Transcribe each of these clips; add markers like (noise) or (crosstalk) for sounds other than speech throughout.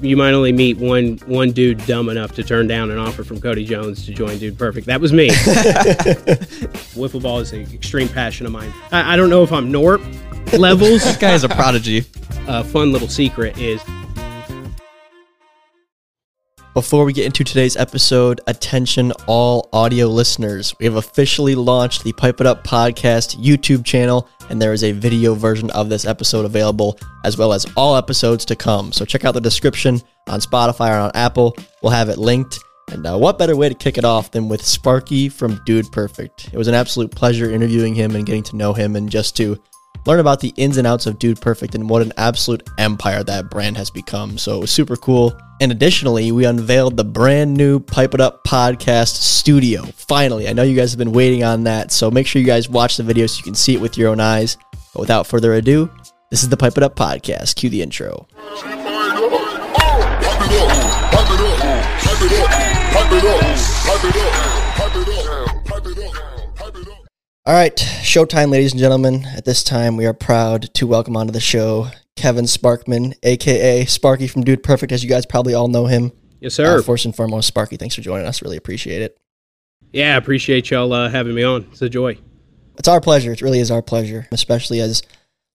you might only meet one one dude dumb enough to turn down an offer from Cody Jones to join Dude Perfect. That was me. (laughs) Wiffle ball is an extreme passion of mine. I, I don't know if I'm Norp levels. This guy is a prodigy. A fun little secret is Before we get into today's episode, attention all audio listeners. We have officially launched the Pipe It Up podcast YouTube channel, and there is a video version of this episode available, as well as all episodes to come. So check out the description on Spotify or on Apple. We'll have it linked. And uh, what better way to kick it off than with Sparky from Dude Perfect? It was an absolute pleasure interviewing him and getting to know him and just to learn about the ins and outs of Dude Perfect and what an absolute empire that brand has become. So it was super cool. And additionally, we unveiled the brand new Pipe It Up podcast studio. Finally, I know you guys have been waiting on that. So make sure you guys watch the video so you can see it with your own eyes. But without further ado, this is the Pipe It Up podcast. Cue the intro. All right, showtime, ladies and gentlemen. At this time, we are proud to welcome onto the show Kevin Sparkman, aka Sparky from Dude Perfect, as you guys probably all know him. yes, sir. Uh, first and foremost, Sparky, thanks for joining us. Really appreciate it. yeah, appreciate y'all uh, having me on. It's a joy. It's our pleasure. It really is our pleasure, especially as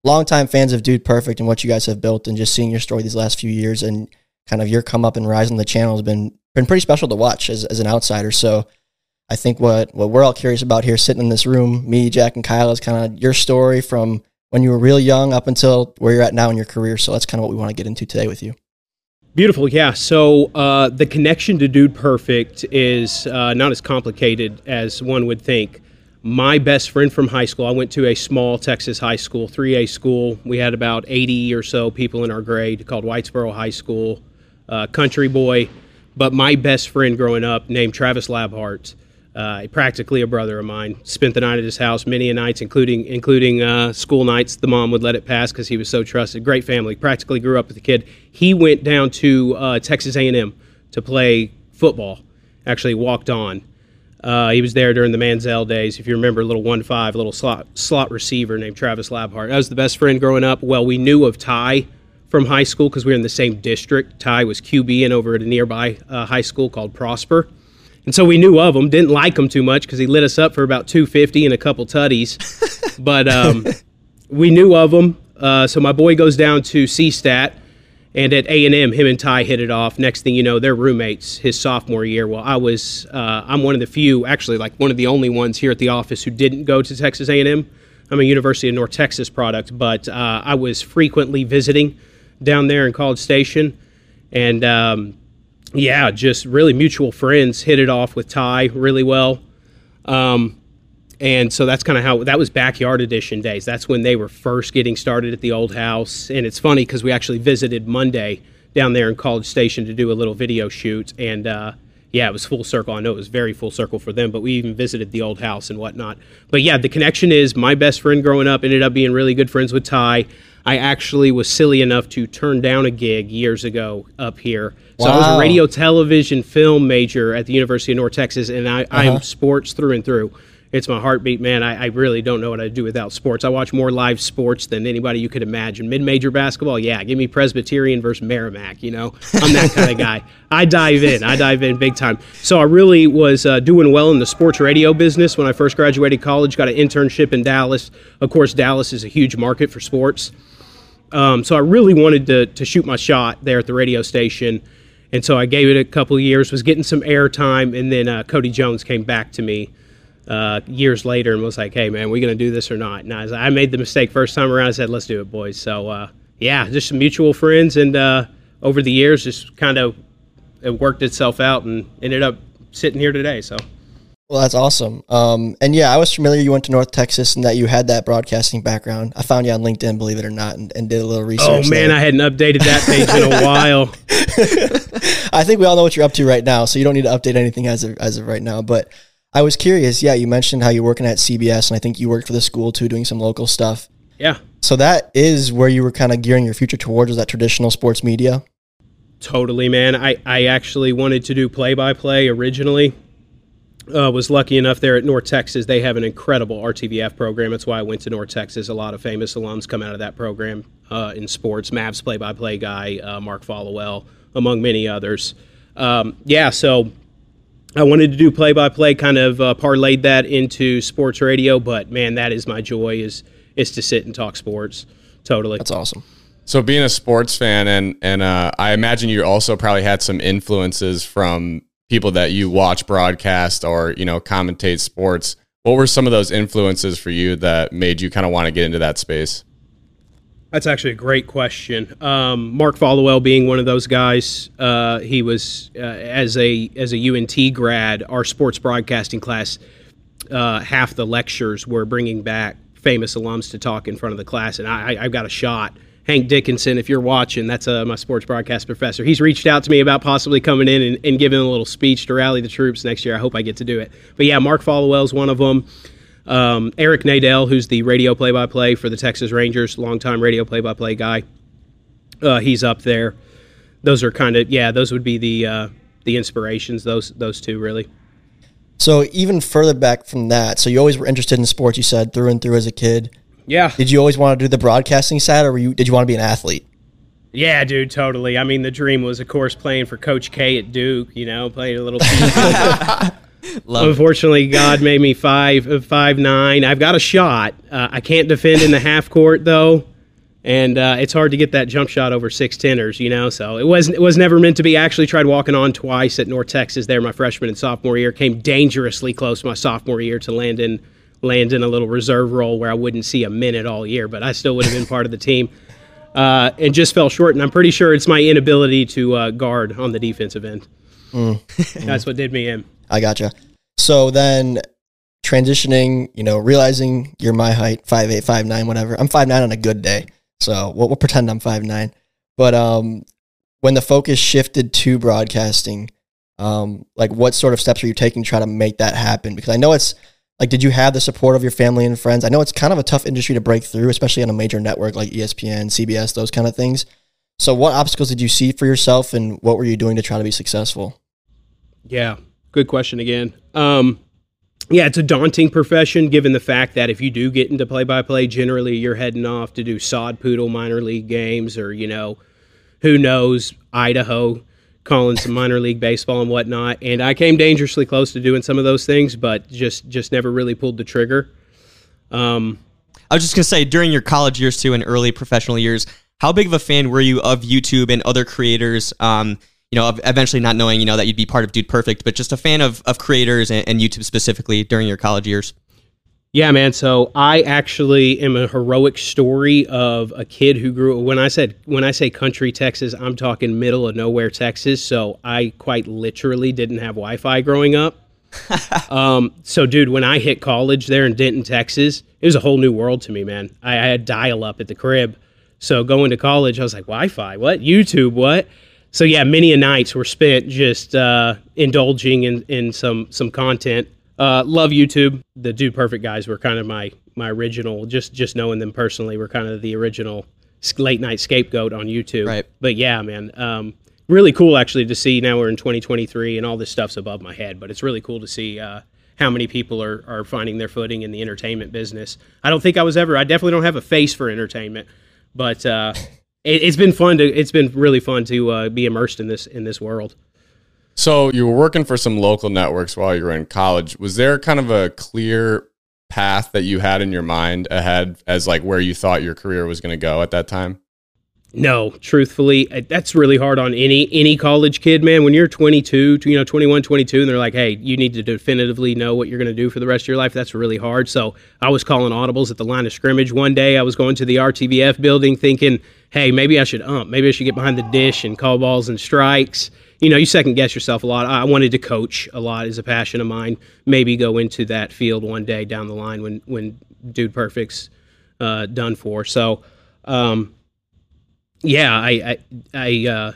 longtime fans of Dude Perfect and what you guys have built, and just seeing your story these last few years and kind of your come up and rise on the channel has been been pretty special to watch as, as an outsider. So I think what what we're all curious about here, sitting in this room, me, Jack, and Kyle, is kind of your story from when you were real young up until where you're at now in your career. So that's kind of what we want to get into today with you. Beautiful, yeah. So uh, the connection to Dude Perfect is uh, not as complicated as one would think. My best friend from high school, I went to a small Texas high school, 3A school. We had about 80 or so people in our grade called Whitesboro High School, uh, country boy. But my best friend growing up, named Travis Labhart, uh, practically a brother of mine, spent the night at his house many a nights, including including uh, school nights. The mom would let it pass because he was so trusted. Great family. Practically grew up with the kid. He went down to uh, Texas A&M to play football. Actually walked on. Uh, he was there during the Manziel days. If you remember, a little one five, little slot slot receiver named Travis Labhart. I was the best friend growing up. Well, we knew of Ty from high school because we were in the same district. Ty was QB and over at a nearby uh, high school called Prosper. And so we knew of him, didn't like him too much because he lit us up for about 250 and a couple tutties. (laughs) but um, we knew of him. Uh, so my boy goes down to CSTAT, and at A&M, him and Ty hit it off. Next thing you know, they're roommates his sophomore year. Well, I was, uh, I'm one of the few, actually, like one of the only ones here at the office who didn't go to Texas A&M. I'm a University of North Texas product, but uh, I was frequently visiting down there in College Station, and um, yeah, just really mutual friends hit it off with Ty really well. Um, and so that's kind of how that was backyard edition days. That's when they were first getting started at the old house. And it's funny because we actually visited Monday down there in College Station to do a little video shoot. And uh, yeah, it was full circle. I know it was very full circle for them, but we even visited the old house and whatnot. But yeah, the connection is my best friend growing up ended up being really good friends with Ty. I actually was silly enough to turn down a gig years ago up here. So I was a radio, television, film major at the University of North Texas, and I, I am uh-huh. sports through and through. It's my heartbeat, man. I, I really don't know what I'd do without sports. I watch more live sports than anybody you could imagine. Mid-major basketball, yeah, give me Presbyterian versus Merrimack. You know, I'm that kind of guy. (laughs) I dive in. I dive in big time. So I really was uh, doing well in the sports radio business when I first graduated college. Got an internship in Dallas. Of course, Dallas is a huge market for sports. Um, so I really wanted to, to shoot my shot there at the radio station. And so I gave it a couple of years, was getting some airtime, and then uh, Cody Jones came back to me uh, years later and was like, "Hey, man, we going to do this or not?" And I, was, I made the mistake first time around. I said, "Let's do it, boys." So uh, yeah, just some mutual friends, and uh, over the years, just kind of it worked itself out, and ended up sitting here today. So Well, that's awesome. Um, and yeah, I was familiar you went to North Texas and that you had that broadcasting background. I found you on LinkedIn, believe it or not, and, and did a little research. oh man, there. I hadn't updated that page in a (laughs) while. (laughs) I think we all know what you're up to right now, so you don't need to update anything as of, as of right now. But I was curious. Yeah, you mentioned how you're working at CBS, and I think you worked for the school too, doing some local stuff. Yeah. So that is where you were kind of gearing your future towards was that traditional sports media. Totally, man. I, I actually wanted to do play by play originally. Uh, was lucky enough there at North Texas. They have an incredible RTVF program. That's why I went to North Texas. A lot of famous alums come out of that program uh, in sports. Mavs play by play guy, uh, Mark Followill, among many others. Um, yeah, so I wanted to do play by play, kind of uh, parlayed that into sports radio. But man, that is my joy is is to sit and talk sports. Totally, That's awesome. So being a sports fan and and uh, I imagine you also probably had some influences from people that you watch broadcast or you know commentate sports. What were some of those influences for you that made you kind of want to get into that space? That's actually a great question. Um, Mark Followill being one of those guys, uh, he was uh, as a as a UNT grad. Our sports broadcasting class, uh, half the lectures were bringing back famous alums to talk in front of the class, and I, I, I've got a shot. Hank Dickinson, if you're watching, that's uh, my sports broadcast professor. He's reached out to me about possibly coming in and, and giving a little speech to rally the troops next year. I hope I get to do it. But yeah, Mark Followill's one of them. Um, Eric Nadel, who's the radio play-by-play for the Texas Rangers, longtime radio play-by-play guy. Uh, he's up there. Those are kind of yeah. Those would be the uh, the inspirations. Those those two really. So even further back from that, so you always were interested in sports. You said through and through as a kid. Yeah. Did you always want to do the broadcasting side, or were you, did you want to be an athlete? Yeah, dude, totally. I mean, the dream was, of course, playing for Coach K at Duke. You know, playing a little. (laughs) (laughs) Love it. Unfortunately, God made me five uh, five nine. I've got a shot. Uh, I can't defend in the half court though, and uh, it's hard to get that jump shot over six teners. You know, so it was it was never meant to be. I actually tried walking on twice at North Texas there my freshman and sophomore year. Came dangerously close my sophomore year to land in land in a little reserve role where I wouldn't see a minute all year, but I still would have been part of the team. (laughs) Uh, and just fell short, and I'm pretty sure it's my inability to uh, guard on the defensive end. That's what did me in. I gotcha. So then transitioning, you know, realizing you're my height, five eight, five nine, whatever. I'm five nine on a good day. So we'll, we'll pretend I'm five nine. But um, when the focus shifted to broadcasting, um, like what sort of steps are you taking to try to make that happen? Because I know it's like, did you have the support of your family and friends? I know it's kind of a tough industry to break through, especially on a major network like ESPN, CBS, those kind of things. So what obstacles did you see for yourself, and what were you doing to try to be successful? Yeah, good question again. Um, yeah, it's a daunting profession given the fact that if you do get into play by play, generally you're heading off to do sod poodle minor league games or, you know, who knows, Idaho, calling some minor league baseball and whatnot. And I came dangerously close to doing some of those things, but just just never really pulled the trigger. Um, I was just gonna say during your college years too and early professional years, how big of a fan were you of YouTube and other creators? Um, you know, eventually not knowing you know that you'd be part of Dude Perfect, but just a fan of of creators and, and YouTube specifically during your college years. Yeah, man. So I actually am a heroic story of a kid who grew. When I said when I say country Texas, I'm talking middle of nowhere Texas. So I quite literally didn't have Wi-Fi growing up. (laughs) um, so, dude, when I hit college there in Denton, Texas, it was a whole new world to me, man. I, I had dial-up at the crib. So going to college, I was like, Wi-Fi, what? YouTube, what? So yeah, many a nights were spent just uh, indulging in, in some some content. Uh, love YouTube. The Dude Perfect guys were kind of my my original. Just just knowing them personally were kind of the original late night scapegoat on YouTube. Right. But yeah, man, um, really cool actually to see. Now we're in 2023 and all this stuff's above my head, but it's really cool to see. Uh, how many people are, are finding their footing in the entertainment business? I don't think I was ever. I definitely don't have a face for entertainment, but uh, it, it's been fun to. It's been really fun to uh, be immersed in this in this world. So you were working for some local networks while you were in college. Was there kind of a clear path that you had in your mind ahead as like where you thought your career was going to go at that time? No, truthfully, uh, that's really hard on any any college kid, man. When you're 22, you know, 21, 22, and they're like, "Hey, you need to definitively know what you're going to do for the rest of your life." That's really hard. So I was calling audibles at the line of scrimmage one day. I was going to the RTVF building, thinking, "Hey, maybe I should ump. Maybe I should get behind the dish and call balls and strikes." You know, you second guess yourself a lot. I wanted to coach a lot as a passion of mine. Maybe go into that field one day down the line when when Dude Perfect's uh, done for. So. Um, yeah, I, I, I uh,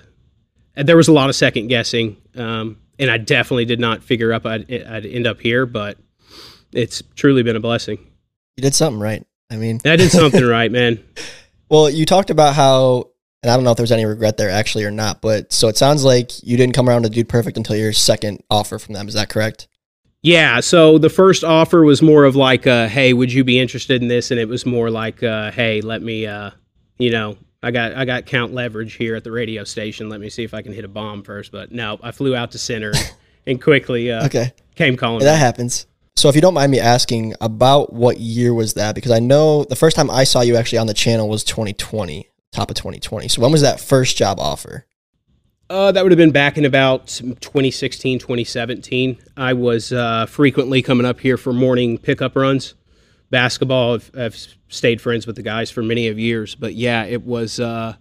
there was a lot of second guessing, um, and I definitely did not figure up I'd, I'd end up here, but it's truly been a blessing. You did something right. I mean, I did something (laughs) right, man. well, you talked about how, and I don't know if there's any regret there actually or not, but so it sounds like you didn't come around to Dude Perfect until your second offer from them. Is that correct? Yeah, so the first offer was more of like, uh, "Hey, would you be interested in this?" And it was more like, uh, "Hey, let me, uh, you know, I got I got count leverage here at the radio station. Let me see if I can hit a bomb first. But no, I flew out to center (laughs) and quickly uh, Okay. came calling. That happens. So if you don't mind me asking, about what year was that? Because I know the first time I saw you actually on the channel was 2020, top of 2020. So when was that first job offer? Uh, that would have been back in about 2016, 2017. I was uh, frequently coming up here for morning pickup runs. Basketball, I've, I've stayed friends with the guys for many of years. But yeah, it was uh,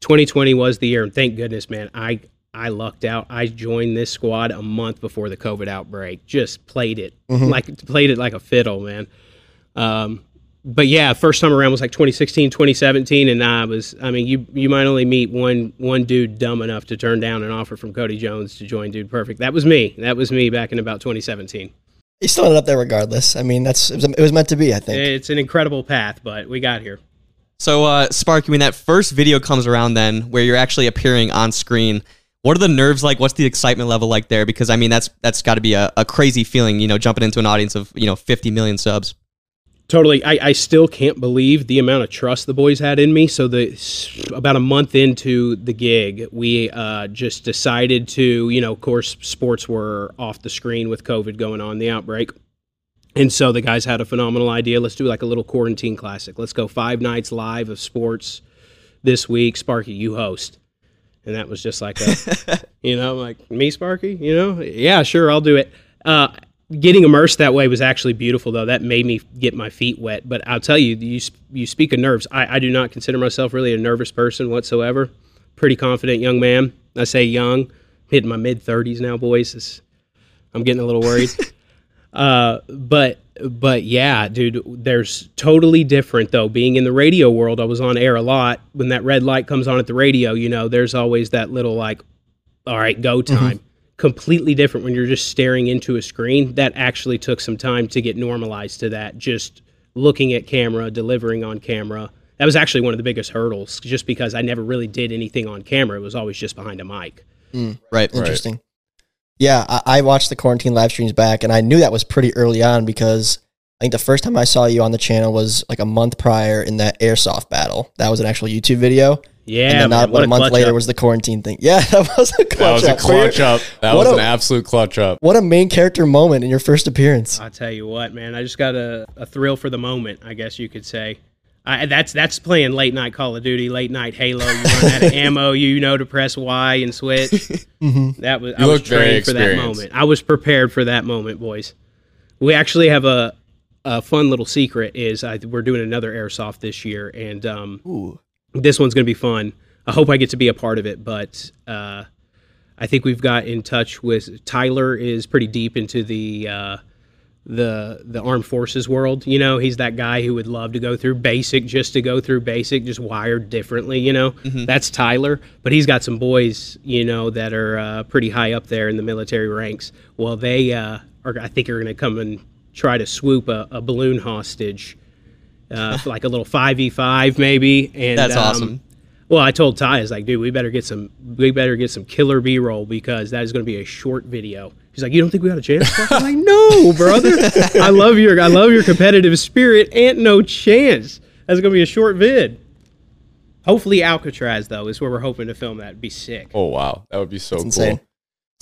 2020 was the year. And thank goodness, man, I, I lucked out. I joined this squad a month before the COVID outbreak. Just played it like played it like a fiddle, man. Um, but yeah, first time around was like 2016, 2017, and I was. I mean, you you might only meet one one dude dumb enough to turn down an offer from Cody Jones to join Dude Perfect. That was me. That was me back in about 2017. You still ended up there regardless. I mean, that's it was, it was meant to be. I think. It's an incredible path, but we got here. So, uh, Sparky, when that first video comes around, then where you're actually appearing on screen, what are the nerves like? What's the excitement level like there? Because I mean, that's that's got to be a, a crazy feeling, you know, jumping into an audience of you know 50 million subs. Totally. I, I still can't believe the amount of trust the boys had in me. So the about a month into the gig, we uh, just decided to, you know, of course, sports were off the screen with COVID going on, the outbreak. And so the guys had a phenomenal idea. Let's do like a little quarantine classic. Let's go five nights live of sports this week. Sparky, you host. And that was just like a, (laughs) you know, like me, Sparky, you know? Yeah, sure, I'll do it. Uh, getting immersed that way was actually beautiful, though. That made me get my feet wet. But I'll tell you, you, you speak of nerves. I, I do not consider myself really a nervous person whatsoever. Pretty confident young man. I say young, hitting my mid 30s now, boys. It's, I'm getting a little worried. (laughs) Uh, but but yeah, dude, there's totally different though. Being in the radio world, I was on air a lot. When that red light comes on at the radio, you know, there's always that little like, all right, go time. Completely different when you're just staring into a screen. That actually took some time to get normalized to that. Just looking at camera, delivering on camera. That was actually one of the biggest hurdles, just because I never really did anything on camera. It was always just behind a mic. Mm, right. Interesting. Yeah, I, I watched the quarantine live streams back, and I knew that was pretty early on because I think the first time I saw you on the channel was like a month prior in that airsoft battle. That was an actual YouTube video. Yeah, and then man, not, what a a month later up. was the quarantine thing. (laughs) Yeah, that was a clutch That was up. For your- clutch up. That What was a- an absolute clutch up. What a main character moment in your first appearance. I tell you what, man, I just got a, a thrill for the moment, I guess you could say. I, that's that's playing late night Call of Duty, late night Halo. You run out of (laughs) ammo, you know to press Y and switch. (laughs) Mm-hmm. That was I was trained for that moment. I was prepared for that moment, boys. We actually have a, a fun little secret. Is I, we're doing another airsoft this year, and um, this one's going to be fun. I hope I get to be a part of it, but uh, I think we've got in touch with Tyler. Is pretty deep into the uh, the the armed forces world. You know, he's that guy who would love to go through basic just to go through basic, just wired differently. You know, that's Tyler. But he's got some boys, you know, that are uh, pretty high up there in the military ranks. Well, they uh, are. I think are going to come and try to swoop a, a balloon hostage. Uh, (laughs) like a little five v five maybe, and That's um, awesome. well, I told Ty, I was like, dude, we better get some, we better get some killer B roll because that is going to be a short video. He's like, you don't think we got a chance? (laughs) I'm like, no, brother. I love your, I love your competitive spirit. Ain't no chance. That's going to be a short vid. Hopefully, Alcatraz though is where we're hoping to film that. It'd be sick. Oh wow, that would be so cool. insane.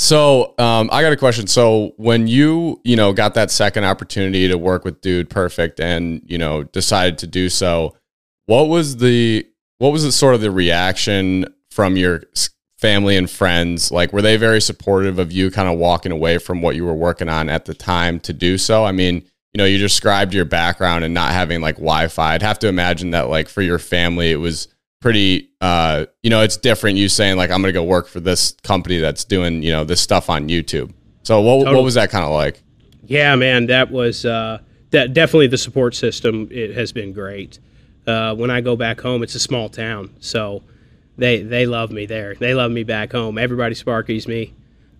So, um, I got a question. So, when you you know got that second opportunity to work with Dude Perfect, and you know decided to do so, what was the what was the sort of the reaction from your family and friends? Like, were they very supportive of you kind of walking away from what you were working on at the time to do so? I mean, you know, you described your background and not having like Wi-Fi. I'd have to imagine that like for your family, it was pretty uh you know it's different you saying like i'm gonna go work for this company that's doing you know this stuff on youtube so what, what was that kind of like Yeah, man, that was uh, that definitely the support system. It has been great. Uh, when I go back home, it's a small town, so they they love me there. They love me back home. Everybody sparkies me.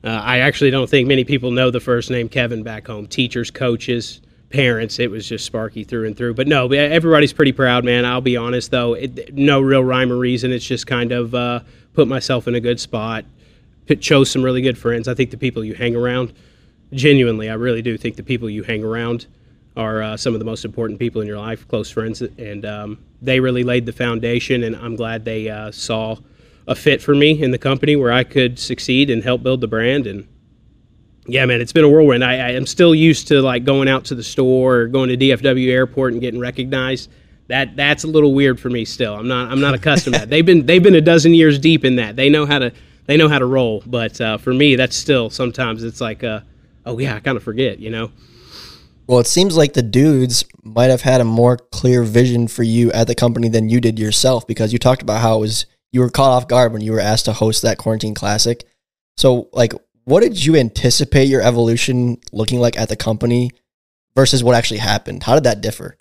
Uh, I actually don't think many people know the first name Kevin back home. Teachers, coaches, parents. It was just Sparky through and through. But no, everybody's pretty proud, man. I'll be honest though, it, no real rhyme or reason. It's just kind of uh, put myself in a good spot. Chose some really good friends. I think the people you hang around genuinely, I really do think the people you hang around are uh, some of the most important people in your life, close friends, and um, they really laid the foundation. And I'm glad they uh, saw a fit for me in the company where I could succeed and help build the brand. And yeah, man, it's been a whirlwind. I, I am still used to like going out to the store or going to DFW Airport and getting recognized. That that's a little weird for me still. I'm not I'm not accustomed to that. (laughs) They've been they've been a dozen years deep in that. They know how to they know how to roll. But uh, for me, that's still sometimes it's like, uh, oh yeah, I kind of forget, you know. Well, it seems like the dudes might have had a more clear vision for you at the company than you did yourself because you talked about how it was you were caught off guard when you were asked to host that quarantine classic. So, like, what did you anticipate your evolution looking like at the company versus what actually happened? How did that differ?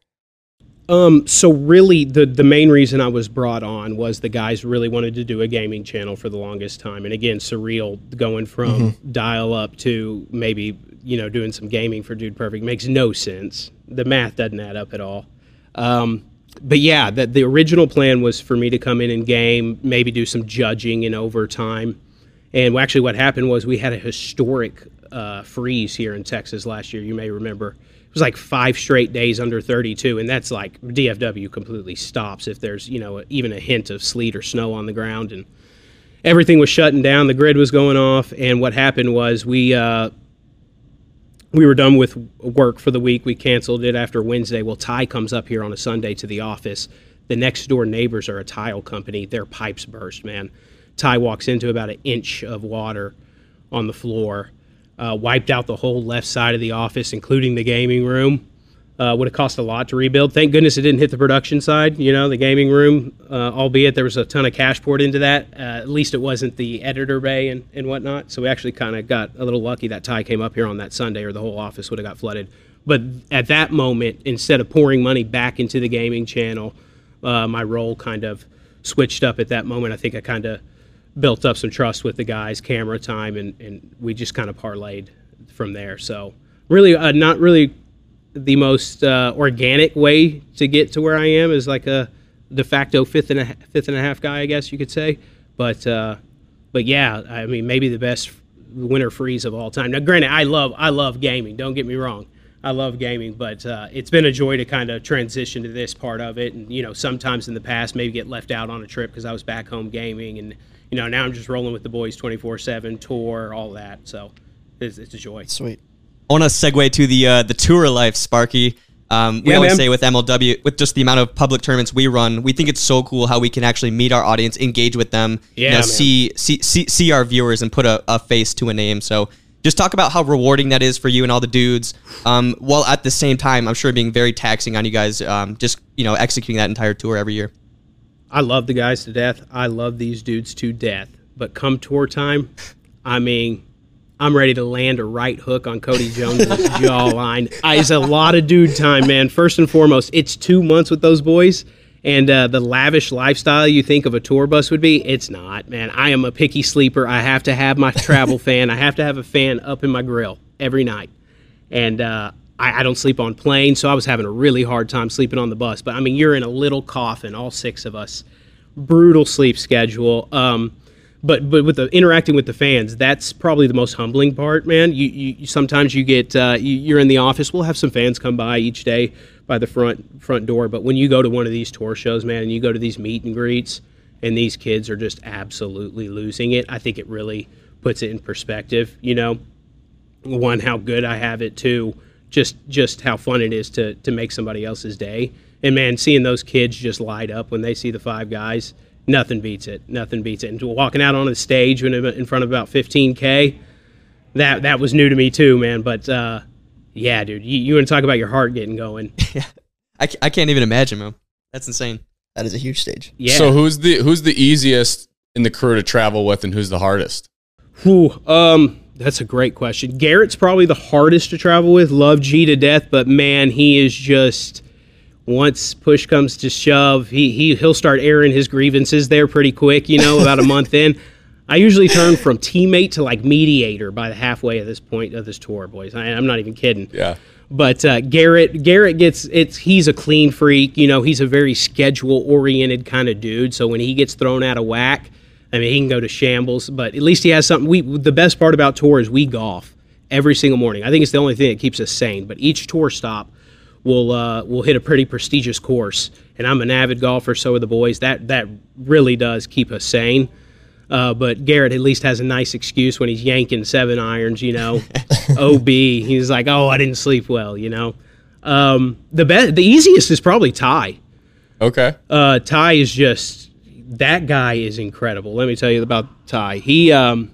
Um, so really, the the main reason I was brought on was the guys really wanted to do a gaming channel for the longest time, and again, surreal going from mm-hmm. dial up to maybe you know doing some gaming for Dude Perfect makes no sense. The math doesn't add up at all. Um, but yeah, the, the original plan was for me to come in and game, maybe do some judging in overtime. And actually, what happened was we had a historic uh, freeze here in Texas last year. You may remember it was like five straight days under 32, and that's like DFW completely stops if there's you know even a hint of sleet or snow on the ground, and everything was shutting down. The grid was going off, and what happened was we uh, we were done with work for the week. We canceled it after Wednesday. Well, Ty comes up here on a Sunday to the office. The next door neighbors are a tile company. Their pipes burst, man. Ty walks into about an inch of water on the floor, uh, wiped out the whole left side of the office, including the gaming room. Uh, would have cost a lot to rebuild. Thank goodness it didn't hit the production side. You know, the gaming room, uh, albeit there was a ton of cash poured into that. Uh, at least it wasn't the editor bay and, and whatnot. So we actually kind of got a little lucky that Ty came up here on that Sunday, or the whole office would have got flooded. But at that moment, instead of pouring money back into the gaming channel, uh, my role kind of switched up at that moment. I think I kind of built up some trust with the guys, camera time, and, and we just kind of parlayed from there. So really, uh, not really the most uh, organic way to get to where I am is like a de facto fifth and a fifth and a half guy, I guess you could say. But uh, but yeah, I mean maybe the best winter freeze of all time. Now, granted, I love I love gaming. Don't get me wrong, I love gaming, but uh, it's been a joy to kind of transition to this part of it. And you know, sometimes in the past, maybe get left out on a trip because I was back home gaming, and you know now I'm just rolling with the boys 24/7 tour, all that. So it's, it's a joy. Sweet. I want to segue to the uh, the tour life, Sparky. Um, we yeah, always man. say with MLW, with just the amount of public tournaments we run, we think it's so cool how we can actually meet our audience, engage with them, yeah, you know, see, see, see see our viewers, and put a, a, face to a name. So just talk about how rewarding that is for you and all the dudes, um, while at the same time, I'm sure being very taxing on you guys, um, just you know executing that entire tour every year. I love the guys to death. I love these dudes to death. But come tour time, I mean, I'm ready to land a right hook on Cody Jones' (laughs) jawline. It's a lot of dude time, man. First and foremost, it's two months with those boys. And uh, the lavish lifestyle you think of a tour bus would be, it's not, man. I am a picky sleeper. I have to have my travel (laughs) fan. I have to have a fan up in my grill every night. And uh, I, I, don't sleep on planes, so I was having a really hard time sleeping on the bus. But I mean, you're in a little coffin, all six of us. Brutal sleep schedule. Um, but but with the interacting with the fans, that's probably the most humbling part, man. You, you sometimes you get uh, you, are in the office. We'll have some fans come by each day by the front front door, but when you go to one of these tour shows, man, and you go to these meet and greets, and these kids are just absolutely losing it, I think it really puts it in perspective. You know, one how good I have it, two just just how fun it is to to make somebody else's day, and man, seeing those kids just light up when they see the five guys nothing beats it. Nothing beats it. And walking out on the stage when in front of about 15k, that that was new to me too, man. But uh, yeah, dude, you, you want to talk about your heart getting going? (laughs) yeah, I, I can't even imagine, man. That's insane. That is a huge stage. Yeah. So who's the who's the easiest in the crew to travel with, and who's the hardest? Whew, um, that's a great question. Garrett's probably the hardest to travel with. Love G to death, but man, he is just once push comes to shove, he, he he'll start airing his grievances there pretty quick. You know, about a (laughs) month in. I usually turn from teammate to like mediator by the halfway of this point of this tour, boys. I, am not even kidding. Yeah. But uh, Garrett, Garrett gets it's he's a clean freak. You know, he's a very schedule oriented kind of dude. So when he gets thrown out of whack, I mean, he can go to shambles. But at least he has something. We the best part about tour is we golf every single morning. I think it's the only thing that keeps us sane. But each tour stop, we'll uh, we'll hit a pretty prestigious course. And I'm an avid golfer, so are the boys. That that really does keep us sane. Uh, but Garrett at least has a nice excuse when he's yanking seven irons, you know. (laughs) OB, he's like, "Oh, I didn't sleep well," you know. Um, the best, the easiest is probably Ty. Okay. Uh, Ty is just that guy is incredible. Let me tell you about Ty. He um,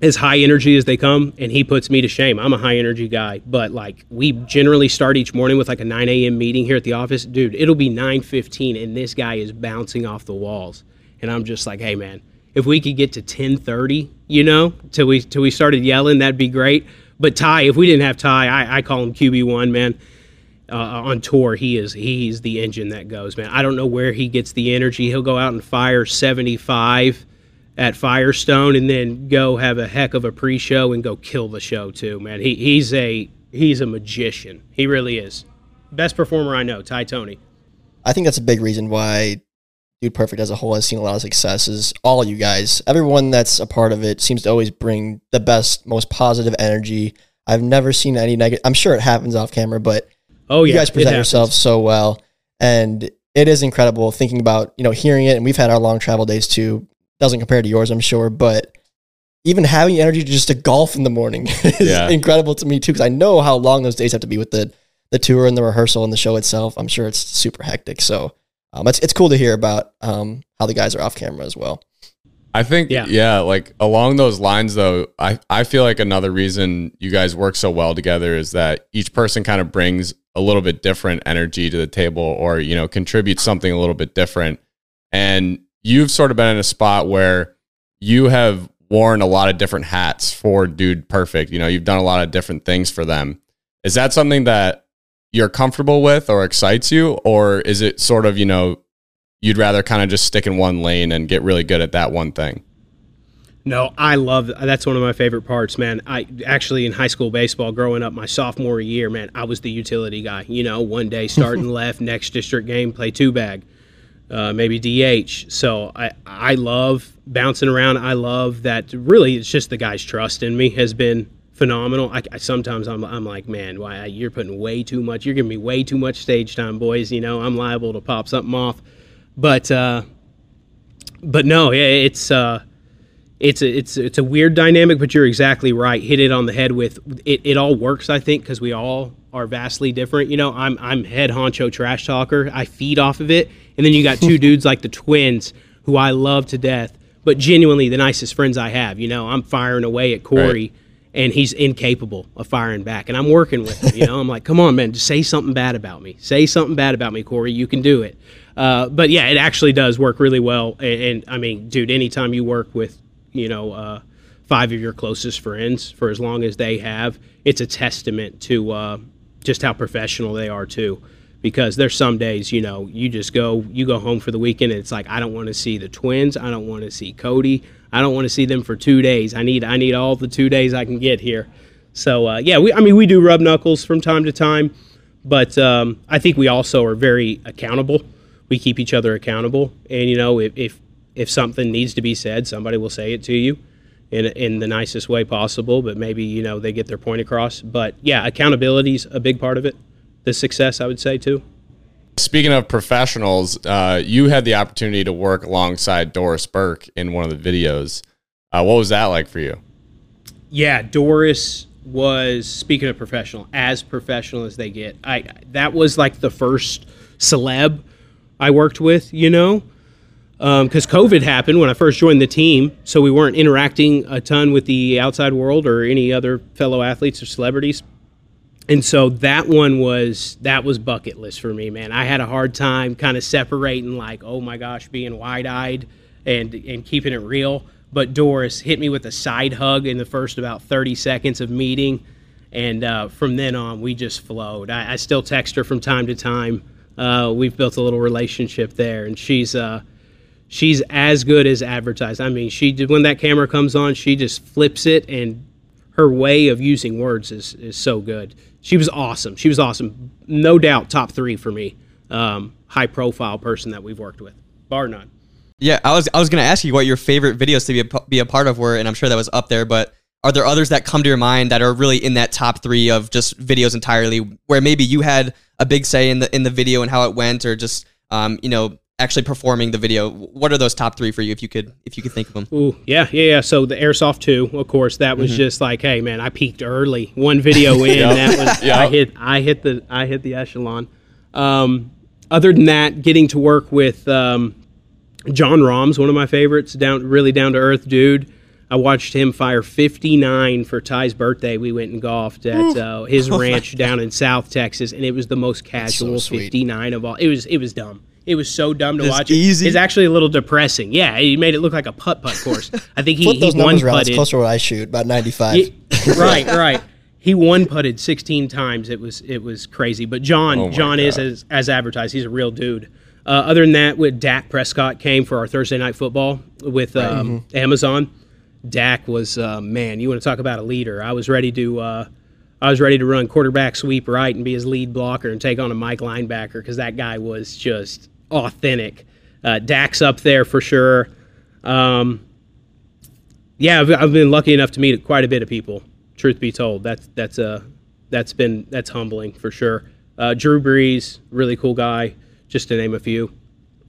as high energy as they come, and he puts me to shame. I'm a high energy guy, but like we generally start each morning with like a 9 a.m. meeting here at the office. Dude, it'll be 9:15, and this guy is bouncing off the walls, and I'm just like, hey man, if we could get to 10:30, you know, till we till we started yelling, that'd be great. But Ty, if we didn't have Ty, I, I call him QB one, man. Uh, on tour, he is he's the engine that goes, man. I don't know where he gets the energy. He'll go out and fire 75 at Firestone and then go have a heck of a pre-show and go kill the show too, man. He he's a he's a magician. He really is. Best performer I know, Ty Toney. I think that's a big reason why Dude Perfect as a whole has seen a lot of success is all you guys. Everyone that's a part of it seems to always bring the best, most positive energy. I've never seen any negative. I'm sure it happens off camera, but oh yeah, you guys present yourselves so well, and it is incredible thinking about you know hearing it. And we've had our long travel days too doesn't compare to yours, I'm sure, but even having energy to just to golf in the morning (laughs) is yeah. incredible to me too, because I know how long those days have to be with the the tour and the rehearsal and the show itself. I'm sure it's super hectic. So um, it's it's cool to hear about um, how the guys are off camera as well. I think yeah. yeah, like along those lines though, I, I feel like another reason you guys work so well together is that each person kind of brings a little bit different energy to the table or, you know, contribute something a little bit different. And you've sort of been in a spot where you have worn a lot of different hats for Dude Perfect. You know, you've done a lot of different things for them. Is that something that you're comfortable with or excites you? Or is it sort of, you know, you'd rather kind of just stick in one lane and get really good at that one thing? No, I love that's one of my favorite parts, man. I actually in high school baseball growing up my sophomore year, man, I was the utility guy. You know, one day starting (laughs) left, next district game, play two bag uh, maybe DH. So I I love bouncing around. I love that. Really, it's just the guy's trust in me has been phenomenal. I, I sometimes I'm I'm like, man, why you're putting way too much. You're giving me way too much stage time, boys. You know, I'm liable to pop something off. But uh, but no, it's uh, it's a it's it's a weird dynamic. But you're exactly right. Hit it on the head with it. It all works, I think, because we all are vastly different. You know, I'm I'm head honcho trash talker. I feed off of it and then you got two (laughs) dudes like the twins who I love to death, but genuinely the nicest friends I have. You know, I'm firing away at Corey. Right. And he's incapable of firing back, and I'm working with him. You know, I'm like, "Come on, man, just say something bad about me. Say something bad about me, Corey. You can do it." Uh, but yeah, it actually does work really well. And, and, I mean, dude, anytime you work with, you know, uh, five of your closest friends for as long as they have, it's a testament to uh, just how professional they are too. Because there's some days you know you just go you go home for the weekend and it's like I don't want to see the twins I don't want to see Cody I don't want to see them for two days. I need I need all the two days I can get here. So uh, yeah we I mean we do rub knuckles from time to time but um, I think we also are very accountable. We keep each other accountable. And you know if if, if something needs to be said somebody will say it to you in, in the nicest way possible but maybe you know they get their point across but yeah accountability's a big part of it the success, I would say, too. Speaking of professionals, uh, you had the opportunity to work alongside Doris Burke in one of the videos. Uh, what was that like for you? Yeah, Doris was speaking of professional, as professional as they get. I that was like the first celeb I worked with, you know, because um, COVID happened when I first joined the team, so we weren't interacting a ton with the outside world or any other fellow athletes or celebrities. And so that one was that was bucket list for me man. I had a hard time kind of separating like oh my gosh being wide-eyed and and keeping it real. But doris hit me with a side hug in the first about 30 seconds of meeting and uh, from then on we just flowed. I, I, still text her from time to time. Uh, we've built a little relationship there and she's uh, she's as good as advertised i mean she when that camera comes on she just flips it and her way of using words is, is so good she was awesome. She was awesome. No doubt, top three for me. Um, high profile person that we've worked with, bar none. Yeah, I was I was gonna ask you what your favorite videos to be a, be a part of were, and I'm sure that was up there. But are there others that come to your mind that are really in that top three of just videos entirely, where maybe you had a big say in the in the video and how it went, or just um, you know actually performing the video? What are those top three for you, if you could if you could think of them? Ooh, yeah, yeah, yeah. So the Airsoft 2, of course, that was just like, hey man, I peaked early. One video in, (laughs) that was (laughs) Yeah. I hit I hit the I hit the echelon. Um, other than that, getting to work with um, Jon Rahm's one of my favorites, down really down to earth dude. I watched him fire 59 for Ty's birthday. We went and golfed at uh, his (laughs) ranch down in South Texas, and it was the most casual sweet. 59 of all. It was it was dumb. It was so dumb to Just watch. easy? It. It's actually a little depressing. Yeah, he made it look like a putt putt course. I think he, Flip he those one numbers around. It's putted. closer to what I shoot, about 95. Right, right. He one putted 16 times. It was it was crazy. But Jon Oh my Jon is God. as, as advertised. He's a real dude. Uh, other than that, with Dak Prescott came for our Thursday night football with um, Mm-hmm. Amazon. Dak was uh, man. You want to talk about a leader? I was ready to. Uh, I was ready to run quarterback sweep right and be his lead blocker and take on a Mike linebacker because that guy was just authentic. Uh, Dak's up there for sure. Um, yeah, I've, I've been lucky enough to meet quite a bit of people. Truth be told, that's that's uh that's been that's humbling for sure. Uh, Drew Brees, really cool guy, just to name a few.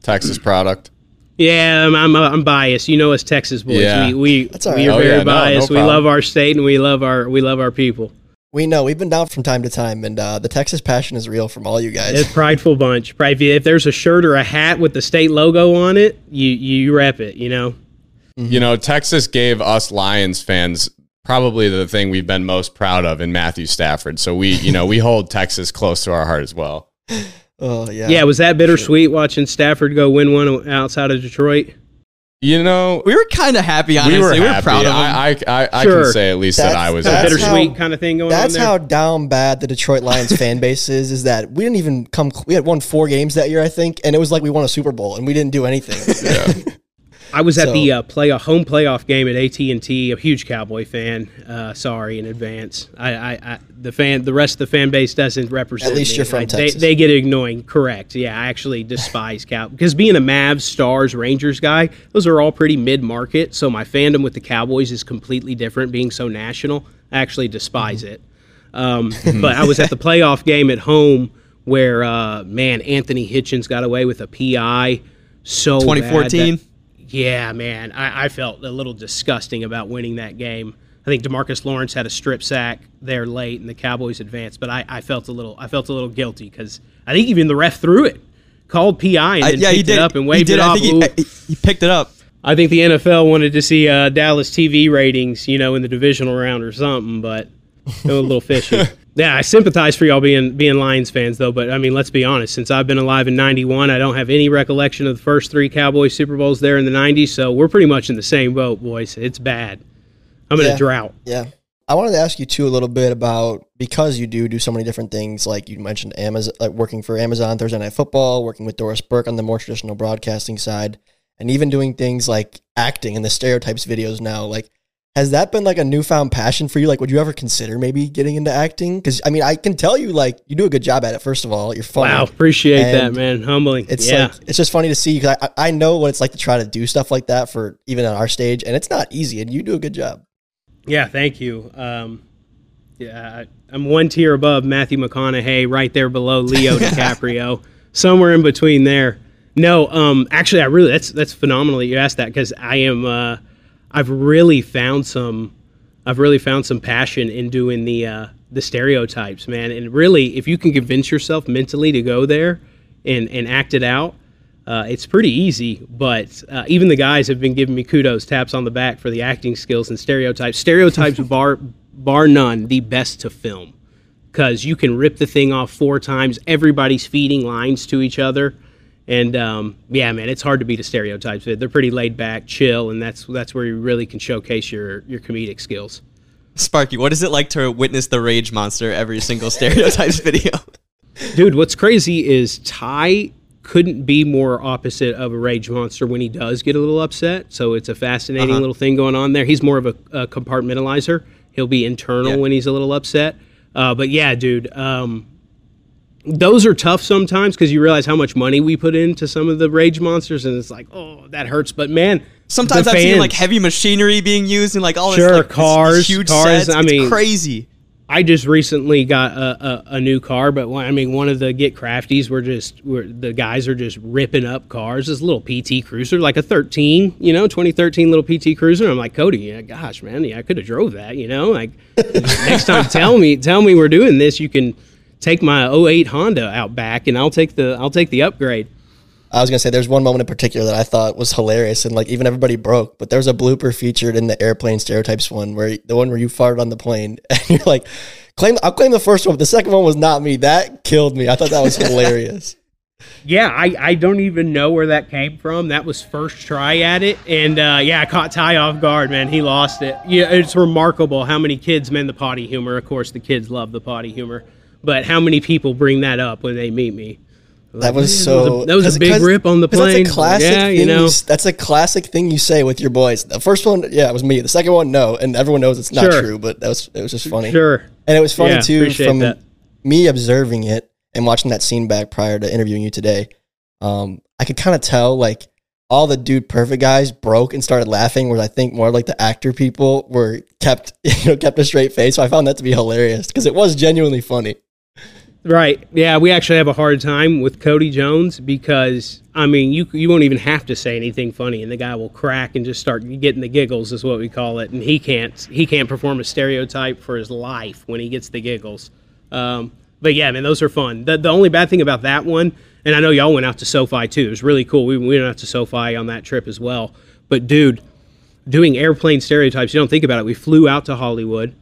Texas product. Yeah, I'm, I'm, I'm biased. You know us Texas boys. Yeah. We we, That's all we right. are Oh, very yeah, no, no biased. we love our state and we love our we love our people. We know we've been down from time to time, and uh, the Texas passion is real from all you guys. It's a prideful bunch. Pri- If, if there's a shirt or a hat with the state logo on it, you you rep it. You know. You know, Texas gave us Lions fans probably the thing we've been most proud of in Matthew Stafford. So we, you know, we hold Texas close to our heart as well. (laughs) oh yeah, Yeah, was that bittersweet watching Stafford go win one outside of Detroit? You know, We were kind of happy, honestly. we were, We were proud of him. I, I, I, I can say at least that I was that's bittersweet how- kind of thing going That's on there. how down bad the Detroit Lions (laughs) fan base is. Is that we didn't even come. We had won four games that year, I think, and it was like we won a Super Bowl, and we didn't do anything. (laughs) I was at So- the uh, play a home playoff game at AT and T. A huge Cowboy fan. Uh, sorry in advance. I, I, I the fan the rest of the fan base doesn't represent. At least me. you're from I- Texas. They, they get annoying. Correct. Yeah, I actually despise Cow because being a Mavs, Stars, Rangers guy, those are all pretty mid market. So my fandom with the Cowboys is completely different. Being so national, I actually despise Mm-hmm. it. Um, but I was at the playoff game at home where uh, man Anthony Hitchens got away with a PI. So 2014. Yeah, man, I, I felt a little disgusting about winning that game. I think Demarcus Lawrence had a strip sack there late, and the Cowboys advanced. But I, I felt a little, I felt a little guilty because I think even the ref threw it, called PI, and I- yeah, picked he did. it up and he waved did. it I off. think he, he, picked it up. I think the NFL wanted to see uh, Dallas TV ratings, you know, in the divisional round or something, but a little fishy. (laughs) yeah, I sympathize for y'all being being Lions fans, though. But I mean, let's be honest. Since I've been alive in '91, I don't have any recollection of the first three Cowboys Super Bowls there in the '90s. So we're pretty much in the same boat, boys. It's bad. I'm in Yeah. a drought. Yeah. I wanted to ask you too a little bit about because you do do so many different things, like you mentioned Amazon, like working for Amazon Thursday Night Football, working with Doris Burke on the more traditional broadcasting side, and even doing things like acting in the stereotypes videos now. Like, has that been like a newfound passion for you? Like, would you ever consider maybe getting into acting? Because I mean, I can tell you, like, you do a good job at it. First of all, you're funny. Wow, appreciate that, man. Humbling. It's yeah. like it's just funny to see because I, I know what it's like to try to do stuff like that for even on our stage, and it's not easy. And you do a good job. Yeah, thank you. Um, yeah, I, I'm one tier above Matthew McConaughey, right there below Leo (laughs) DiCaprio, somewhere in between there. No, um, actually, I really that's that's phenomenal that you asked that because I am uh, I've really found some I've really found some passion in doing the uh, the stereotypes, man. And really, if you can convince yourself mentally to go there and and act it out, uh, it's pretty easy, but uh, even the guys have been giving me kudos, taps on the back for the acting skills and stereotypes. Stereotypes, (laughs) bar bar none, the best to film because you can rip the thing off four times. Everybody's feeding lines to each other, and um, yeah, man, it's hard to beat a stereotypes. They're pretty laid back, chill, and that's that's where you really can showcase your your comedic skills. Sparky, what is it like to witness the rage monster every single stereotypes (laughs) video? Dude, what's crazy is Ty couldn't be more opposite of a rage monster when he does get a little upset. So it's a fascinating Uh-huh. little thing going on there. He's more of a, a compartmentalizer. He'll be internal Yeah. when he's a little upset. Uh, but yeah, dude, um, those are tough sometimes because you realize how much money we put into some of the rage monsters, and it's like, oh, that hurts. But man, Sometimes I've seen like heavy machinery being used and like all this Sure, like, cars, these huge cars, sets. I it's mean- crazy. I just recently got a, a, a new car, but I mean, one of the get crafties were just were, the guys are just ripping up cars. This little PT Cruiser, like a 13, you know, 2013 little PT Cruiser. I'm like, Cody, yeah, gosh, man, yeah, I could have drove that, you know. Like (laughs) next time, tell me, tell me we're doing this. You can take my 08 Honda out back, and I'll take the I'll take the upgrade. I was gonna say there's one moment in particular that I thought was hilarious and like even everybody broke, but there's a blooper featured in the airplane stereotypes one where the one where you farted on the plane (laughs) and you're like, claim I'll claim the first one, but the second one was not me. That killed me. I thought that was hilarious. (laughs) Yeah, I, I don't even know where that came from. That was first try at it, and uh, yeah, I caught Ty off guard. Man, he lost it. Yeah, it's remarkable how many kids man the potty humor. Of course, the kids love the potty humor, but how many people bring that up when they meet me? That was so. That was a, that was a big rip on the plane. That's a classic. Yeah, you know, you, that's a classic thing you say with your boys. The first one, yeah, it was me. The second one, no, and everyone knows it's not sure. true. But that was it was just funny. Sure. And it was funny yeah, too from that. me observing it and watching that scene back prior to interviewing you today. Um, I could kind of tell like all the dude perfect guys broke and started laughing, whereas I think more like the actor people were kept (laughs) you know kept a straight face. So I found that to be hilarious because it was genuinely funny. Right. Yeah, we actually have a hard time with Cody Jones because I mean, you you won't even have to say anything funny, and the guy will crack and just start getting the giggles, is what we call it. And he can't he can't perform a stereotype for his life when he gets the giggles. Um, but yeah, man, those are fun. The the only bad thing about that one, and I know y'all went out to SoFi too. It was really cool. We, we went out to SoFi on that trip as well. But dude, doing airplane stereotypes, you don't think about it. We flew out to Hollywood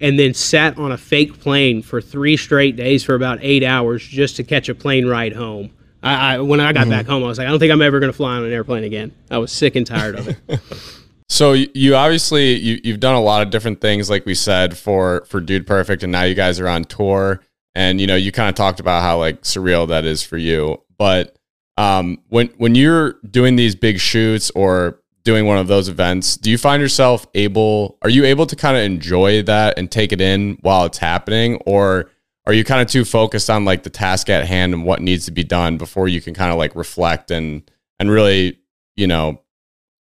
and then sat on a fake plane for three straight days for about eight hours just to catch a plane ride home. I, I when I got mm-hmm. back home, I was like, I don't think I'm ever going to fly on an airplane again. I was sick and tired of it. (laughs) so you obviously you, you've done a lot of different things, like we said for for Dude Perfect, and now you guys are on tour. And you know, you kind of talked about how like surreal that is for you. But um, when when you're doing these big shoots or doing one of those events, do you find yourself able, are you able to kind of enjoy that and take it in while it's happening? Or are you kind of too focused on like the task at hand and what needs to be done before you can kind of like reflect and, and really, you know,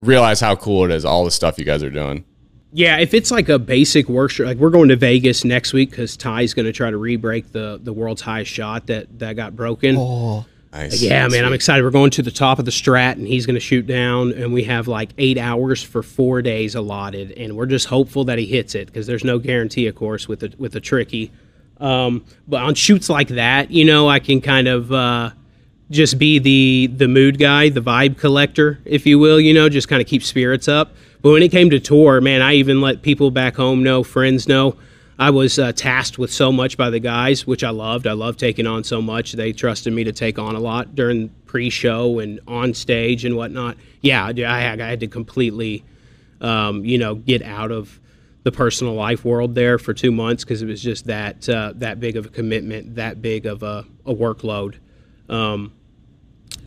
realize how cool it is, all the stuff you guys are doing? Yeah, if it's like a basic workshop, like we're going to Vegas next week because Ty's going to try to re-break the the world's highest shot that that got broken. Oh. Nice. Yeah, man, I'm excited. We're going to the top of the strat, and he's going to shoot down, and we have like eight hours for four days allotted, and we're just hopeful that he hits it because there's no guarantee, of course, with the with the tricky. Um, but on shoots like that, you know, I can kind of uh, just be the the mood guy, the vibe collector, if you will. You know, just kind of keep spirits up. But when it came to tour, man, I even let people back home know, friends know I was uh, tasked with so much by the guys, which I loved. I loved taking on so much. They trusted me to take on a lot during pre-show and on stage and whatnot. Yeah, I had, to completely, um, you know, get out of the personal life world there for two months because it was just that uh, that big of a commitment, that big of a, a workload. Um,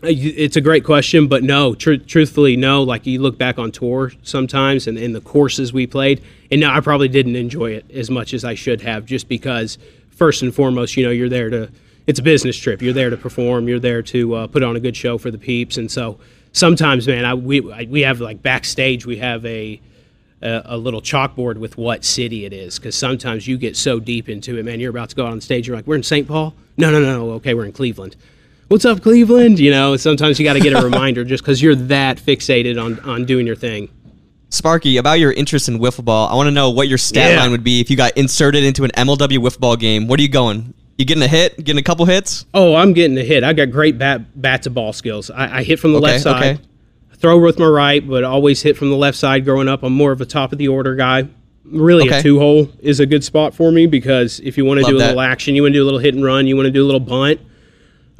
it's a great question, but no, tr- truthfully, no. Like you look back on tour sometimes and in the courses we played, and no, I probably didn't enjoy it as much as I should have, just because first and foremost, you know, you're there to. It's a business trip. You're there to perform. You're there to uh, put on a good show for the peeps, and so sometimes, man, I, we I, we have like backstage, we have a a, little chalkboard with what city it is, because sometimes you get so deep into it, man. You're about to go out on stage. You're like, we're in St. Paul. No, no, no, no. Okay, we're in Cleveland what's up, Cleveland? You know, sometimes you got to get a (laughs) reminder just because you're that fixated on on doing your thing. Sparky, about your interest in wiffle ball, I want to know what your stat yeah. line would be if you got inserted into an MLW wiffle ball game. What are you going? You getting a hit? Getting a couple hits? Oh, I'm getting a hit. I got great bat bat to ball skills. I, I hit from the okay, left side, okay. throw with my right, but always hit from the left side. Growing up, I'm more of a top of the order guy. Really, okay. a two hole is a good spot for me because if you want to do a that. little action, you want to do a little hit and run, you want to do a little bunt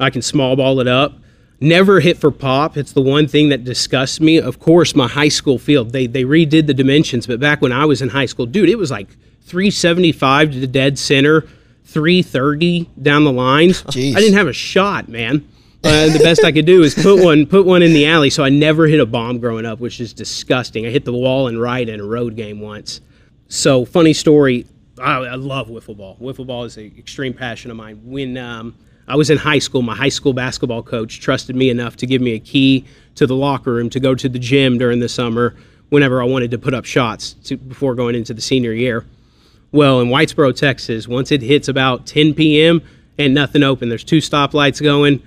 I can small ball it up. Never hit for pop. It's the one thing that disgusts me. Of course, my high school field, they, they redid the dimensions, but back when I was in high school, dude, it was like 375 to the dead center, 330 down the lines. (laughs) Jeez. I didn't have a shot, man. Uh, the best I could do is put one put one in the alley. So I never hit a bomb growing up, which is disgusting. I hit the wall and right in a road game once. So funny story. I, I love wiffle ball. Wiffle ball is an extreme passion of mine. When um, I was in high school. My high school basketball coach trusted me enough to give me a key to the locker room to go to the gym during the summer whenever I wanted to put up shots to, before going into the senior year. Well, in Whitesboro, Texas, once it hits about 10 p.m. and nothing open, there's two stoplights going,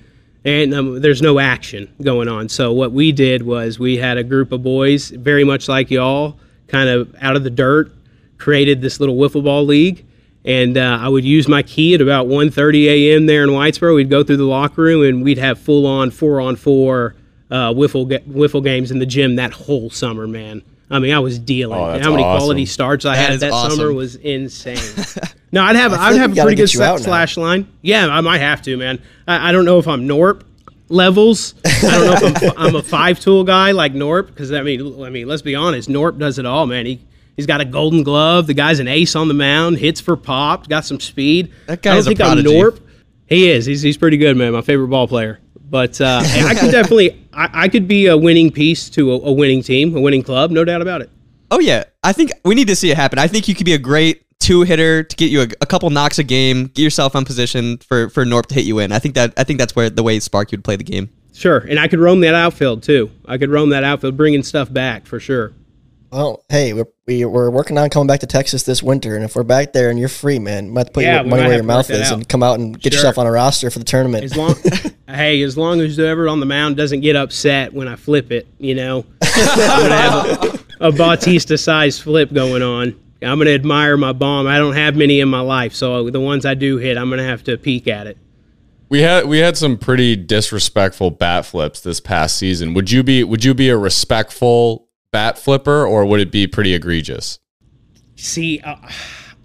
and um, there's no action going on. So what we did was we had a group of boys, very much like y'all, kind of out of the dirt, created this little wiffle ball league. And uh, I would use my key at about 1:30 a.m. there in Whitesboro. We'd go through the locker room and we'd have full on four on four uh, wiffle ga- wiffle games in the gym that whole summer, man. I mean, I was dealing. Oh, that's How many awesome. quality starts I That had that awesome. summer was insane. (laughs) no, I'd have I I'd have a pretty good get you out set now. slash line. Yeah, I might have to, man. I, I don't know if I'm Norp levels. I don't know if I'm, (laughs) I'm a five tool guy like Norp because I mean, I mean, let's be honest, Norp does it all, man. He he's got a Golden Glove. The guy's an ace on the mound. Hits for pop. Got some speed. That I don't guy's a think I'm prodigy. Norp. He is. He's he's pretty good, man. My favorite ball player. But uh, (laughs) I could definitely, I, I could be a winning piece to a, a winning team, a winning club, no doubt about it. Oh yeah, I think we need to see it happen. I think you could be a great two hitter to get you a, a couple knocks a game, get yourself on position for for Norp to hit you in. I think that I think that's where the way Spark would play the game. Sure, and I could roam that outfield too. I could roam that outfield, bringing stuff back for sure. Well, hey, we're, we, we're working on coming back to Texas this winter, and if we're back there and you're free, man, we might have to put Yeah, your money where your mouth is out. and come out and get Sure. yourself on a roster for the tournament. As long, (laughs) hey, as long as whoever on the mound doesn't get upset when I flip it, you know, (laughs) have a, a Bautista-sized flip going on. I'm gonna admire my bomb. I don't have many in my life, so the ones I do hit, I'm gonna have to peek at it. We had we had some pretty disrespectful bat flips this past season. Would you be would you be a respectful bat flipper or would it be pretty egregious? see uh,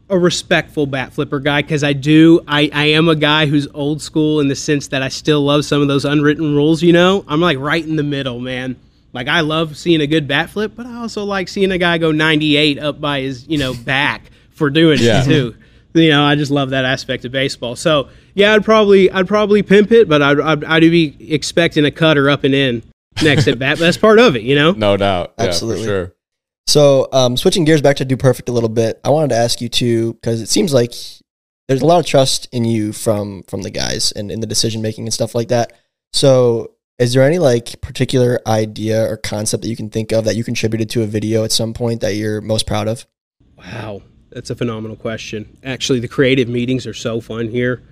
a respectful bat flipper guy because I do I, I am a guy who's old school in the sense that I still love some of those unwritten rules. You know, I'm like right in the middle, man. Like I love seeing a good bat flip, but I also like seeing a guy go 98 up by his you know (laughs) back for doing Yeah. it too. You know, I just love that aspect of baseball. So yeah, I'd probably I'd probably pimp it, but I'd I'd, I'd be expecting a cutter up and in next at bat. That's part of it, you know. No doubt. Yeah, Absolutely. for sure. So, um, switching gears back to Dude Perfect a little bit, I wanted to ask you too because it seems like there's a lot of trust in you from from the guys and in the decision making and stuff like that. So, is there any like particular idea or concept that you can think of that you contributed to a video at some point that you're most proud of? Wow, that's a phenomenal question. Actually, the creative meetings are so fun here.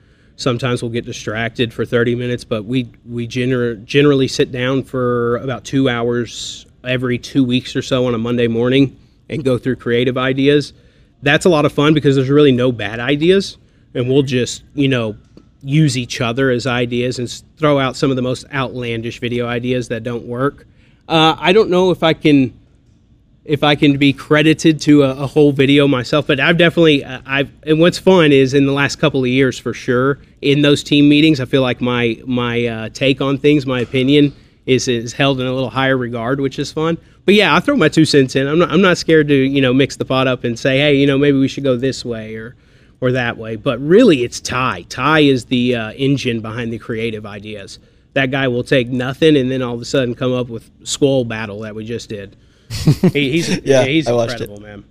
Sometimes we'll get distracted for 30 minutes, but we we gener- generally sit down for about two hours every two weeks or so on a Monday morning and go through creative ideas. That's a lot of fun because there's really no bad ideas, and we'll just you know use each other as ideas and throw out some of the most outlandish video ideas that don't work. Uh, I don't know if I can if I can be credited to a, a whole video myself. But I've definitely uh, I've and what's fun is in the last couple of years for sure in those team meetings I feel like my my uh, take on things, my opinion is is held in a little higher regard, which is fun. But yeah, I throw my two cents in. I'm not I'm not scared to you know mix the pot up and say hey you know maybe we should go this way or or that way. But really, it's Ty. Ty is the uh, engine behind the creative ideas. That guy will take nothing and then all of a sudden come up with Squall Battle that we just did. (laughs) He, he's yeah, Yeah, he's I watched it. incredible, man.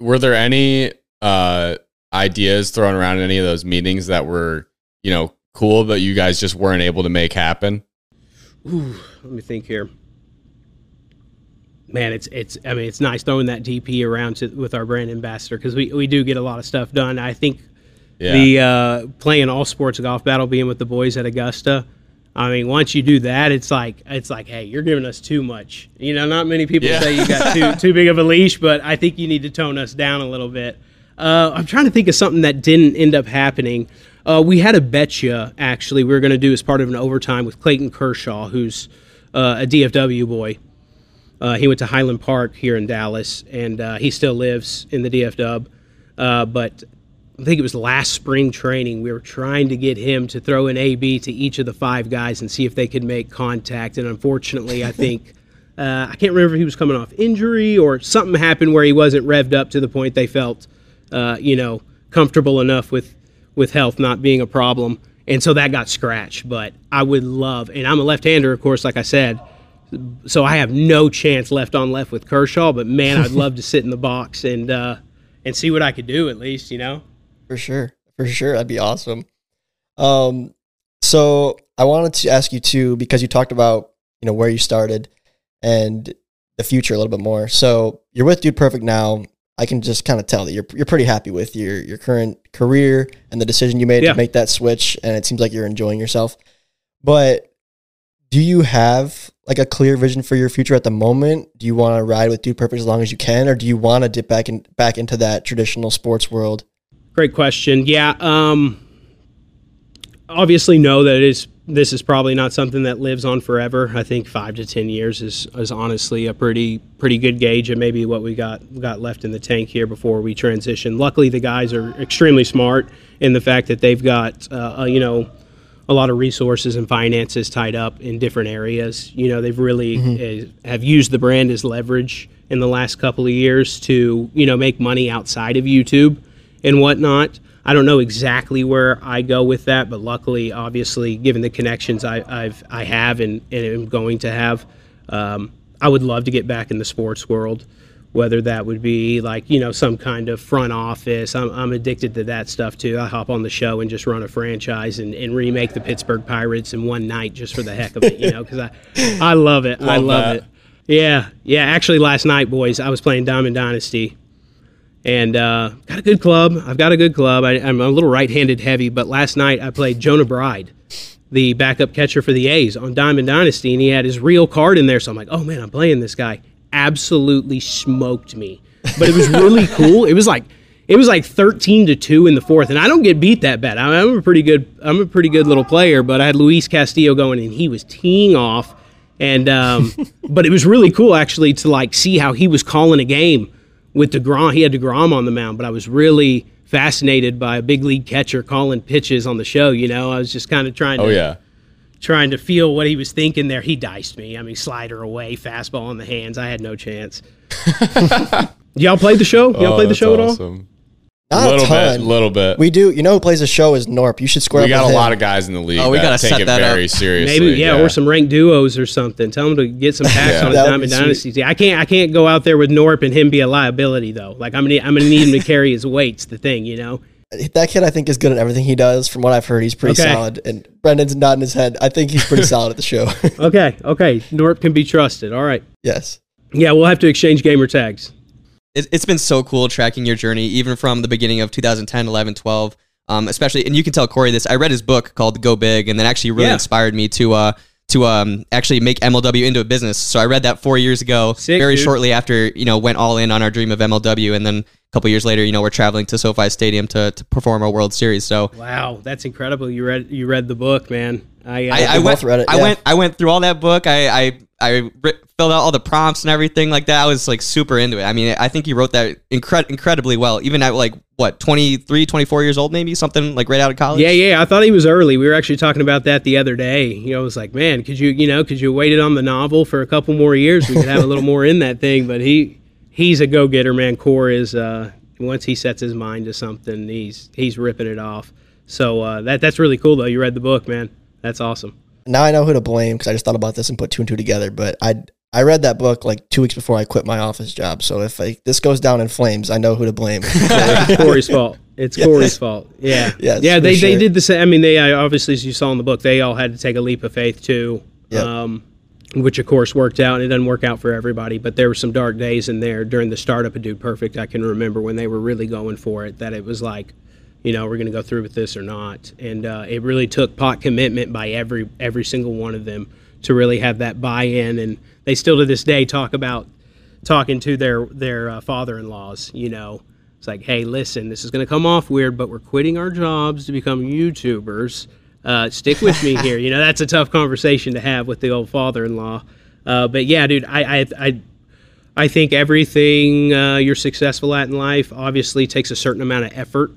Were there any uh ideas thrown around in any of those meetings that were, you know, cool that you guys just weren't able to make happen? Ooh, let me think here. Man, it's it's. I mean, it's nice throwing that DP around to, with our brand ambassador because we, we do get a lot of stuff done. I think Yeah. the uh, playing all sports golf battle, being with the boys at Augusta. I mean, once you do that, it's like it's like, hey, you're giving us too much. You know, not many people Yeah. say you got too too big of a leash, but I think you need to tone us down a little bit. Uh, I'm trying to think of something that didn't end up happening. Uh, we had a betcha actually. We were going to do as part of an overtime with Clayton Kershaw, who's uh, a DFW boy. Uh, he went to Highland Park here in Dallas, and uh, he still lives in the DFW. Uh, but I think it was last spring training. We were trying to get him to throw an AB to each of the five guys and see if they could make contact. And unfortunately, I think (laughs) uh, I can't remember if he was coming off injury or something happened where he wasn't revved up to the point they felt, uh, you know, comfortable enough with with health not being a problem. And so that got scratched. But I would love, and I'm a left-hander, of course, like I said so I have no chance left on left with Kershaw. But man, I'd love to sit in the box and uh, and see what I could do at least. You know. For sure. For sure. That'd be awesome. Um, so I wanted to ask you too, because you talked about, you know, where you started and the future a little bit more. So you're with Dude Perfect now. I can just kind of tell that you're you're pretty happy with your your current career and the decision you made Yeah. to make that switch, and it seems like you're enjoying yourself. But do you have like a clear vision for your future at the moment? Do you want to ride with Dude Perfect as long as you can, or do you want to dip back in back into that traditional sports world? Great question. Yeah. Um, obviously, know that it is. This is probably not something that lives on forever. I think five to ten years is, is honestly a pretty pretty good gauge of maybe what we got got left in the tank here before we transition. Luckily, the guys are extremely smart in the fact that they've got uh, you know a lot of resources and finances tied up in different areas. You know, they've really uh, have used the brand as leverage in the last couple of years to you know make money outside of YouTube and whatnot. I don't know exactly where I go with that, but luckily, obviously, given the connections I, I've I have and, and am going to have, um, I would love to get back in the sports world. Whether that would be like you know some kind of front office, I'm, I'm addicted to that stuff too. I hop on the show and just run a franchise and, and remake the Pittsburgh Pirates in one night just for the heck of it, you know, because I I love it. I Love love that. it. Yeah, yeah. Actually, last night, boys, I was playing Diamond Dynasty, and uh, got a good club. I've got a good club. I, I'm a little right-handed heavy, but last night I played Jonah Bride, the backup catcher for the A's on Diamond Dynasty, and he had his real card in there. So I'm like, oh man, I'm playing this guy. Absolutely smoked me, but it was really (laughs) cool. It was like. It was like 13 to 2 in the fourth, and I don't get beat that bad. I'm I'm a pretty good I'm a pretty good little player, but I had Luis Castillo going and he was teeing off and um, (laughs) but it was really cool actually to like see how he was calling a game with Degrom. He had Degrom on the mound, but I was really fascinated by a big league catcher calling pitches on the show. You know, I was just kind of trying oh, to Oh yeah. trying to feel what he was thinking there. He diced me. I mean, slider away, fastball in the hands. I had no chance. (laughs) Y'all played the show? Y'all Oh, played the show at all? Awesome. Not little a ton. bit, little bit. We do. You know who plays a show is Norp. You should square We up got a with lot of guys in the league. Oh, we gotta take set it that very up. seriously. Maybe yeah, or some ranked duos or something. Tell him to get some packs on a That would be Diamond sweet. Dynasty. team. I can't I can't go out there with Norp and him be a liability though. Like I'm gonna I'm gonna need him to (laughs) carry his weights. The thing, you know. That kid, I think, is good at everything he does. From what I've heard, he's pretty Okay. solid. And Brendan's nodding his head. I think he's pretty solid at the show. (laughs) Okay, okay. Norp can be trusted. All right. yes. Yeah, we'll have to exchange gamer tags. It, it's been so cool tracking your journey, even from the beginning of 2010, 11, 12. Um, especially, and you can tell Corey this. I read his book called Go Big, and that actually really Yeah. inspired me to uh, to um, actually make MLW into a business. So I read that four years ago, Sick, very dude. shortly after you know went all in on our dream of MLW, and then couple years later, you know, we're traveling to SoFi Stadium to, to perform our World Series. So Wow, that's incredible. You read you read the book, man. I, uh, I, I went, both read it, I went, I went through all that book. I, I, I ri- filled out all the prompts and everything like that. I was like super into it. I mean, I think he wrote that incre- incredibly well, even at like what 23, 24 years old, maybe something like right out of college. yeah, yeah. I thought he was early. We were actually talking about that the other day. You know, I was like, man, could you, you know, could you waited on the novel for a couple more years? We could have a little more in that thing. But he, he's a go getter, man. Core is uh, once he sets his mind to something, he's he's ripping it off. So uh, that that's really cool though. You read the book, man. That's awesome. Now I know who to blame because I just thought about this and put two and two together. But I I read that book like two weeks before I quit my office job. So if like, this goes down in flames, I know who to blame. (laughs) It's Corey's fault. It's (laughs) Corey's fault. Yeah. Yes, yeah. They, they did the same. I mean, they uh, obviously, as you saw in the book, they all had to take a leap of faith too. Yep. Um, which of course worked out. And it doesn't work out for everybody, but there were some dark days in there during the startup of Dude Perfect. I can remember when they were really going for it. That it was like, you know, we're going to go through with this or not. And uh, it really took pot commitment by every every single one of them to really have that buy-in. And they still to this day talk about talking to their their uh, father-in-laws. You know, it's like, hey, listen, this is going to come off weird, but we're quitting our jobs to become YouTubers. Uh, stick with me here. You know, that's a tough conversation to have with the old father-in-law. Uh, but yeah, dude, I I. I I think everything uh, you're successful at in life obviously takes a certain amount of effort,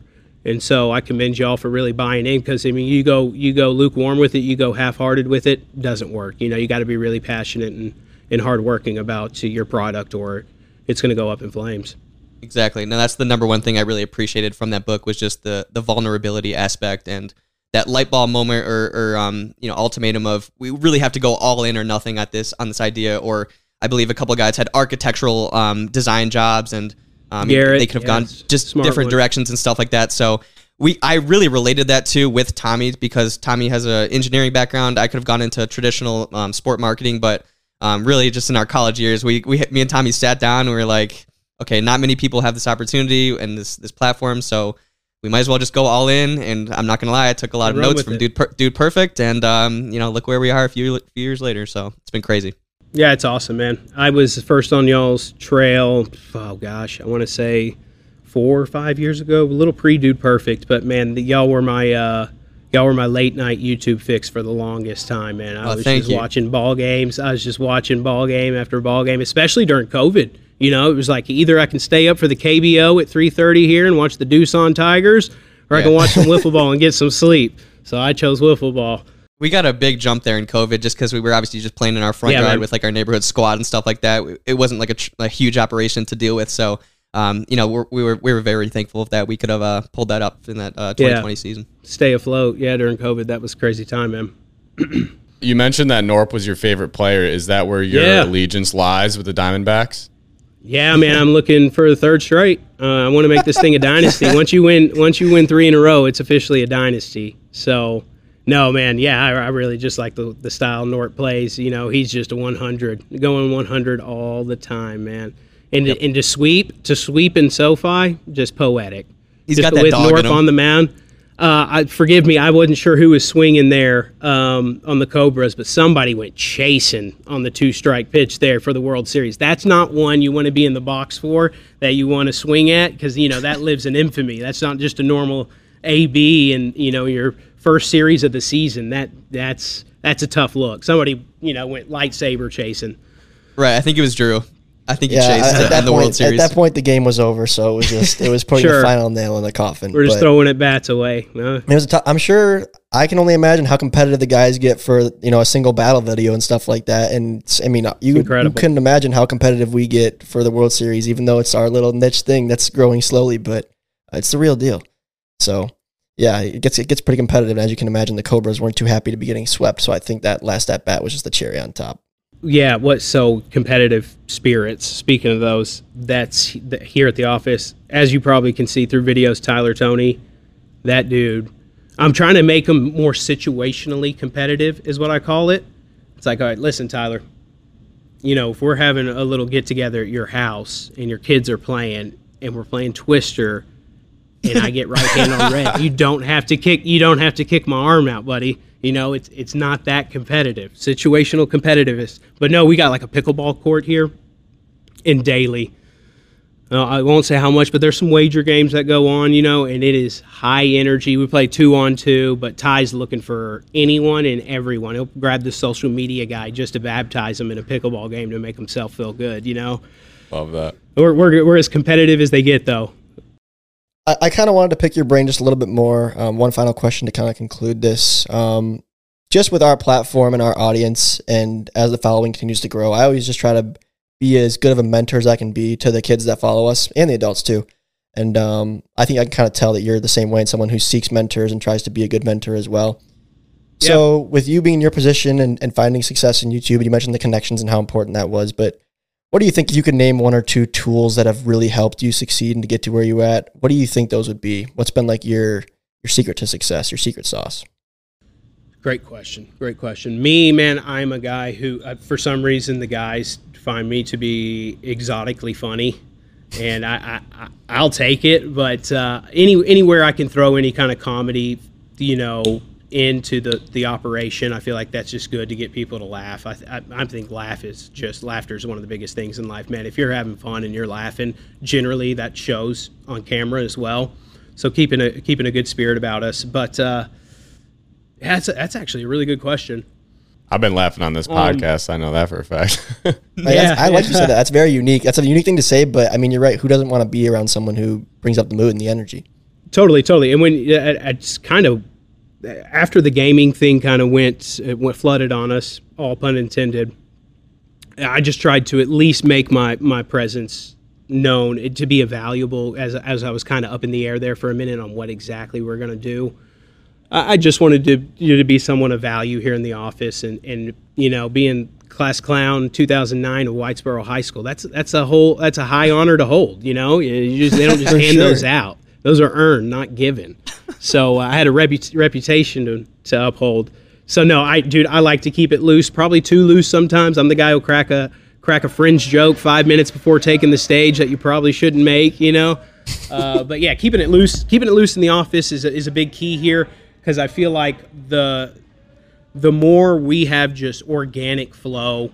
and so I commend y'all for really buying in. Because I mean, you go you go lukewarm with it, you go half-hearted with it, doesn't work. You know, you got to be really passionate and and hardworking about your product, or it's going to go up in flames. Exactly. Now that's the number one thing I really appreciated from that book was just the the vulnerability aspect and that light bulb moment or, or um, you know ultimatum of we really have to go all in or nothing at this on this idea or I believe a couple of guys had architectural um, design jobs and um, Garrett, they could have yeah, gone just different one. directions and stuff like that. So we I really related that to with Tommy because Tommy has a engineering background. I could have gone into traditional um, sport marketing, but um, really just in our college years, we we me and Tommy sat down and we were like, okay, not many people have this opportunity and this this platform, so we might as well just go all in. And I'm not gonna lie, I took a lot of notes from it. Dude Per- Dude Perfect, and um, you know, look where we are a few, few years later. So it's been crazy. Yeah, it's awesome, man. I was first on y'all's trail. Oh gosh, I want to say four or five years ago, a little pre Dude Perfect. But man, the, y'all were my uh, y'all were my late night YouTube fix for the longest time, man. I Oh, was thank just you. watching ball games. I was just watching ball game after ball game, especially during COVID. You know, it was like either I can stay up for the KBO at 3:30 here and watch the Doosan Tigers, or I can watch some (laughs) wiffle ball and get some sleep. So I chose wiffle ball. We got a big jump there in COVID just because we were obviously just playing in our front Yeah, yard man. with like our neighborhood squad and stuff like that. It wasn't like a, tr- a huge operation to deal with. So, um, you know, we're, we were we were very thankful of that we could have uh, pulled that up in that uh, 2020 season. Stay afloat. Yeah, during COVID, that was a crazy time, man. (clears throat) You mentioned that Norp was your favorite player. Is that where your Yeah. allegiance lies with the Diamondbacks? Yeah, man, I'm looking for the third straight. Uh, I want to make this thing a dynasty. Once you win, once you win three in a row, it's officially a dynasty. So, no, man, yeah, I, I really just like the the style Norp plays. You know, he's just a 100, going 100 all the time, man. And to, and to sweep, to sweep in SoFi, just poetic. He's just got that with dog on the mound. Uh, I, forgive me, I wasn't sure who was swinging there um, on the Cobras, but somebody went chasing on the two strike pitch there for the World Series. That's not one you want to be in the box for, that you want to swing at, because, you know, that lives in infamy. That's not just a normal AB and, you know, your first series of the season. That That's that's a tough look. Somebody, you know, went lightsaber chasing. Right. I think it was Drew. I think he Yeah, chased at, it at that in the point, World Series. at that point, the game was over. So it was just it was putting (laughs) Sure. the final nail in the coffin. We're just But- throwing at bats away. Uh, It was a tou- I'm sure I can only imagine how competitive the guys get for you know a single battle video and stuff like that. And I mean, you, you couldn't imagine how competitive we get for the World Series, even though it's our little niche thing that's growing slowly, but it's the real deal. So yeah, it gets it gets pretty competitive. And as you can imagine, the Cobras weren't too happy to be getting swept. So I think that last at bat was just the cherry on top. Yeah, what so competitive spirits. Speaking of those, that's here at the office. As you probably can see through videos, Tyler Toney, that dude. I'm trying to make him more situationally competitive, is what I call it. It's like, all right, listen, Tyler. You know, if we're having a little get together at your house and your kids are playing and we're playing Twister, and I get right hand on red, you don't have to kick. You don't have to kick my arm out, buddy. You know, it's it's not that competitive. Situational competitiveness. But no, we got like a pickleball court here in Daily. Uh, I won't say how much, but there's some wager games that go on, you know, and it is high energy. We play two on two, but Ty's looking for anyone and everyone. He'll grab the social media guy just to baptize him in a pickleball game to make himself feel good, you know. Love that. We're, we're, we're as competitive as they get, though. I, I kind of wanted to pick your brain just a little bit more. Um, one final question to kind of conclude this. Um, just with our platform and our audience, and as the following continues to grow, I always just try to be as good of a mentor as I can be to the kids that follow us and the adults too. And um, I think I can kind of tell that you're the same way and someone who seeks mentors and tries to be a good mentor as well. So, with you being in your position and, and finding success in YouTube, you mentioned the connections and how important that was. But what do you think you could name one or two tools that have really helped you succeed and to get to where you at? What do you think those would be? What's been like your your secret to success, your secret sauce? Great question. Great question. Me, man, I'm a guy who, uh, for some reason, the guys find me to be exotically funny, and I, I, I I'll take it. But uh, any anywhere I can throw any kind of comedy, you know, into the the operation, I feel like that's just good to get people to laugh. I I, I think laugh is just laughter is one of the biggest things in life, man. If you're having fun and you're laughing, generally that shows on camera as well. So keeping a keeping a good spirit about us, but. Uh, yeah, that's, that's actually a really good question. I've been laughing on this Um, podcast. I know that for a fact. (laughs) Like, Yeah, I like you yeah. said that. (laughs) That's very unique. That's a unique thing to say, but I mean, you're right. Who doesn't want to be around someone who brings up the mood and the energy? Totally, totally. And when I, I kind of after the gaming thing kind of went it went flooded on us, all pun intended. I just tried to at least make my my presence known to be a valuable as as I was kind of up in the air there for a minute on what exactly we're going to do. I I just wanted to you know, to be someone of value here in the office, and and you know being class clown 2009 of Whitesboro High School. That's that's a whole that's a high honor to hold. You know, you just they don't just (laughs) hand sure. those out. Those are earned, not given. So uh, I had a repu- reputation to to uphold. So no, I dude, I like to keep it loose, probably too loose sometimes. I'm the guy who'll crack a crack a fringe joke five minutes before taking the stage that you probably shouldn't make, you know. Uh, but yeah, keeping it loose, keeping it loose in the office is a, is a big key here because I feel like the the more we have just organic flow,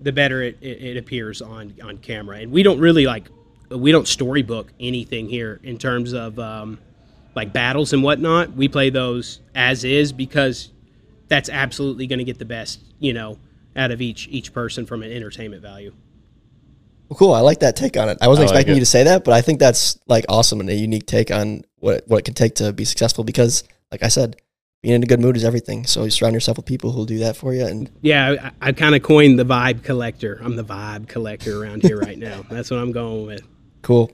the better it, it, it appears on on camera. And we don't really like we don't storybook anything here in terms of um, like battles and whatnot. We play those as is because that's absolutely going to get the best, you know, out of each each person from an entertainment value. Well, cool. I like that take on it. I wasn't I like expecting it. you to say that, but I think that's like awesome and a unique take on what what it can take to be successful. Because, like I said, being in a good mood is everything. So you surround yourself with people who'll do that for you. And Yeah, I, I kind of coined the vibe collector. I'm the vibe collector around here right now. (laughs) That's what I'm going with. Cool.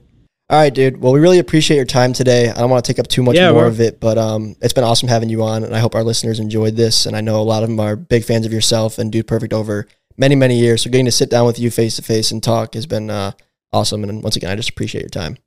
All right, dude. Well, we really appreciate your time today. I don't want to take up too much Yeah, more of it, but um, it's been awesome having you on, and I hope our listeners enjoyed this. And I know a lot of them are big fans of yourself and Dude Perfect over many, many years. So getting to sit down with you face to face and talk has been uh, awesome. And once again, I just appreciate your time.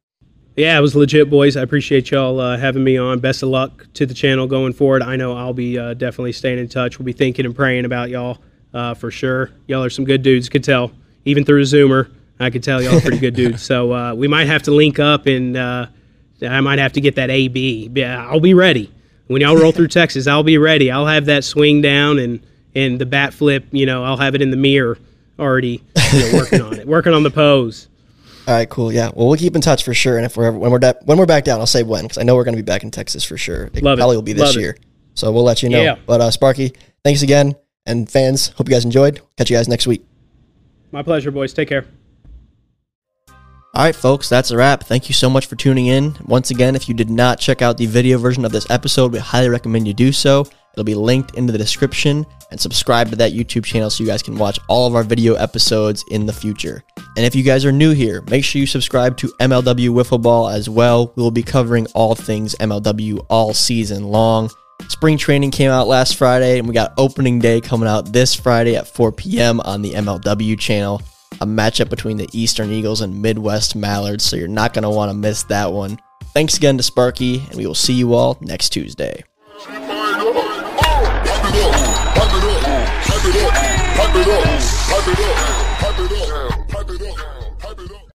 Yeah, it was legit, boys. I appreciate y'all uh, having me on. Best of luck to the channel going forward. I know I'll be uh, definitely staying in touch. We'll be thinking and praying about y'all uh, for sure. Y'all are some good dudes. Could tell, even through a Zoomer, I could tell y'all pretty good dudes. (laughs) So uh, we might have to link up, and uh, I might have to get that AB. Yeah, I'll be ready when y'all roll through (laughs) Texas. I'll be ready. I'll have that swing down and and the bat flip. You know, I'll have it in the mirror already. You know, working on it, working on the pose. (laughs) All right, cool. Yeah. Well, we'll keep in touch for sure. And if we're ever, when we're da- when we're back down, I'll say when because I know we're going to be back in Texas for sure. It Love it. probably will be this Love it. year. So we'll let you know. Yeah. But uh, Sparky, thanks again, and fans, hope you guys enjoyed. Catch you guys next week. My pleasure, boys. Take care. All right, folks, that's a wrap. Thank you so much for tuning in. Once again, if you did not check out the video version of this episode, we highly recommend you do so. It'll be linked into the description and subscribe to that YouTube channel so you guys can watch all of our video episodes in the future. And if you guys are new here, make sure you subscribe to MLW Wiffle Ball as well. We will be covering all things MLW all season long. Spring training came out last Friday, and we got opening day coming out this Friday at 4 p.m. on the MLW channel a matchup between the Eastern Eagles and Midwest Mallards, so you're not going to want to miss that one. Thanks again to Sparky, and we will see you all next Tuesday. It up, it up, it up.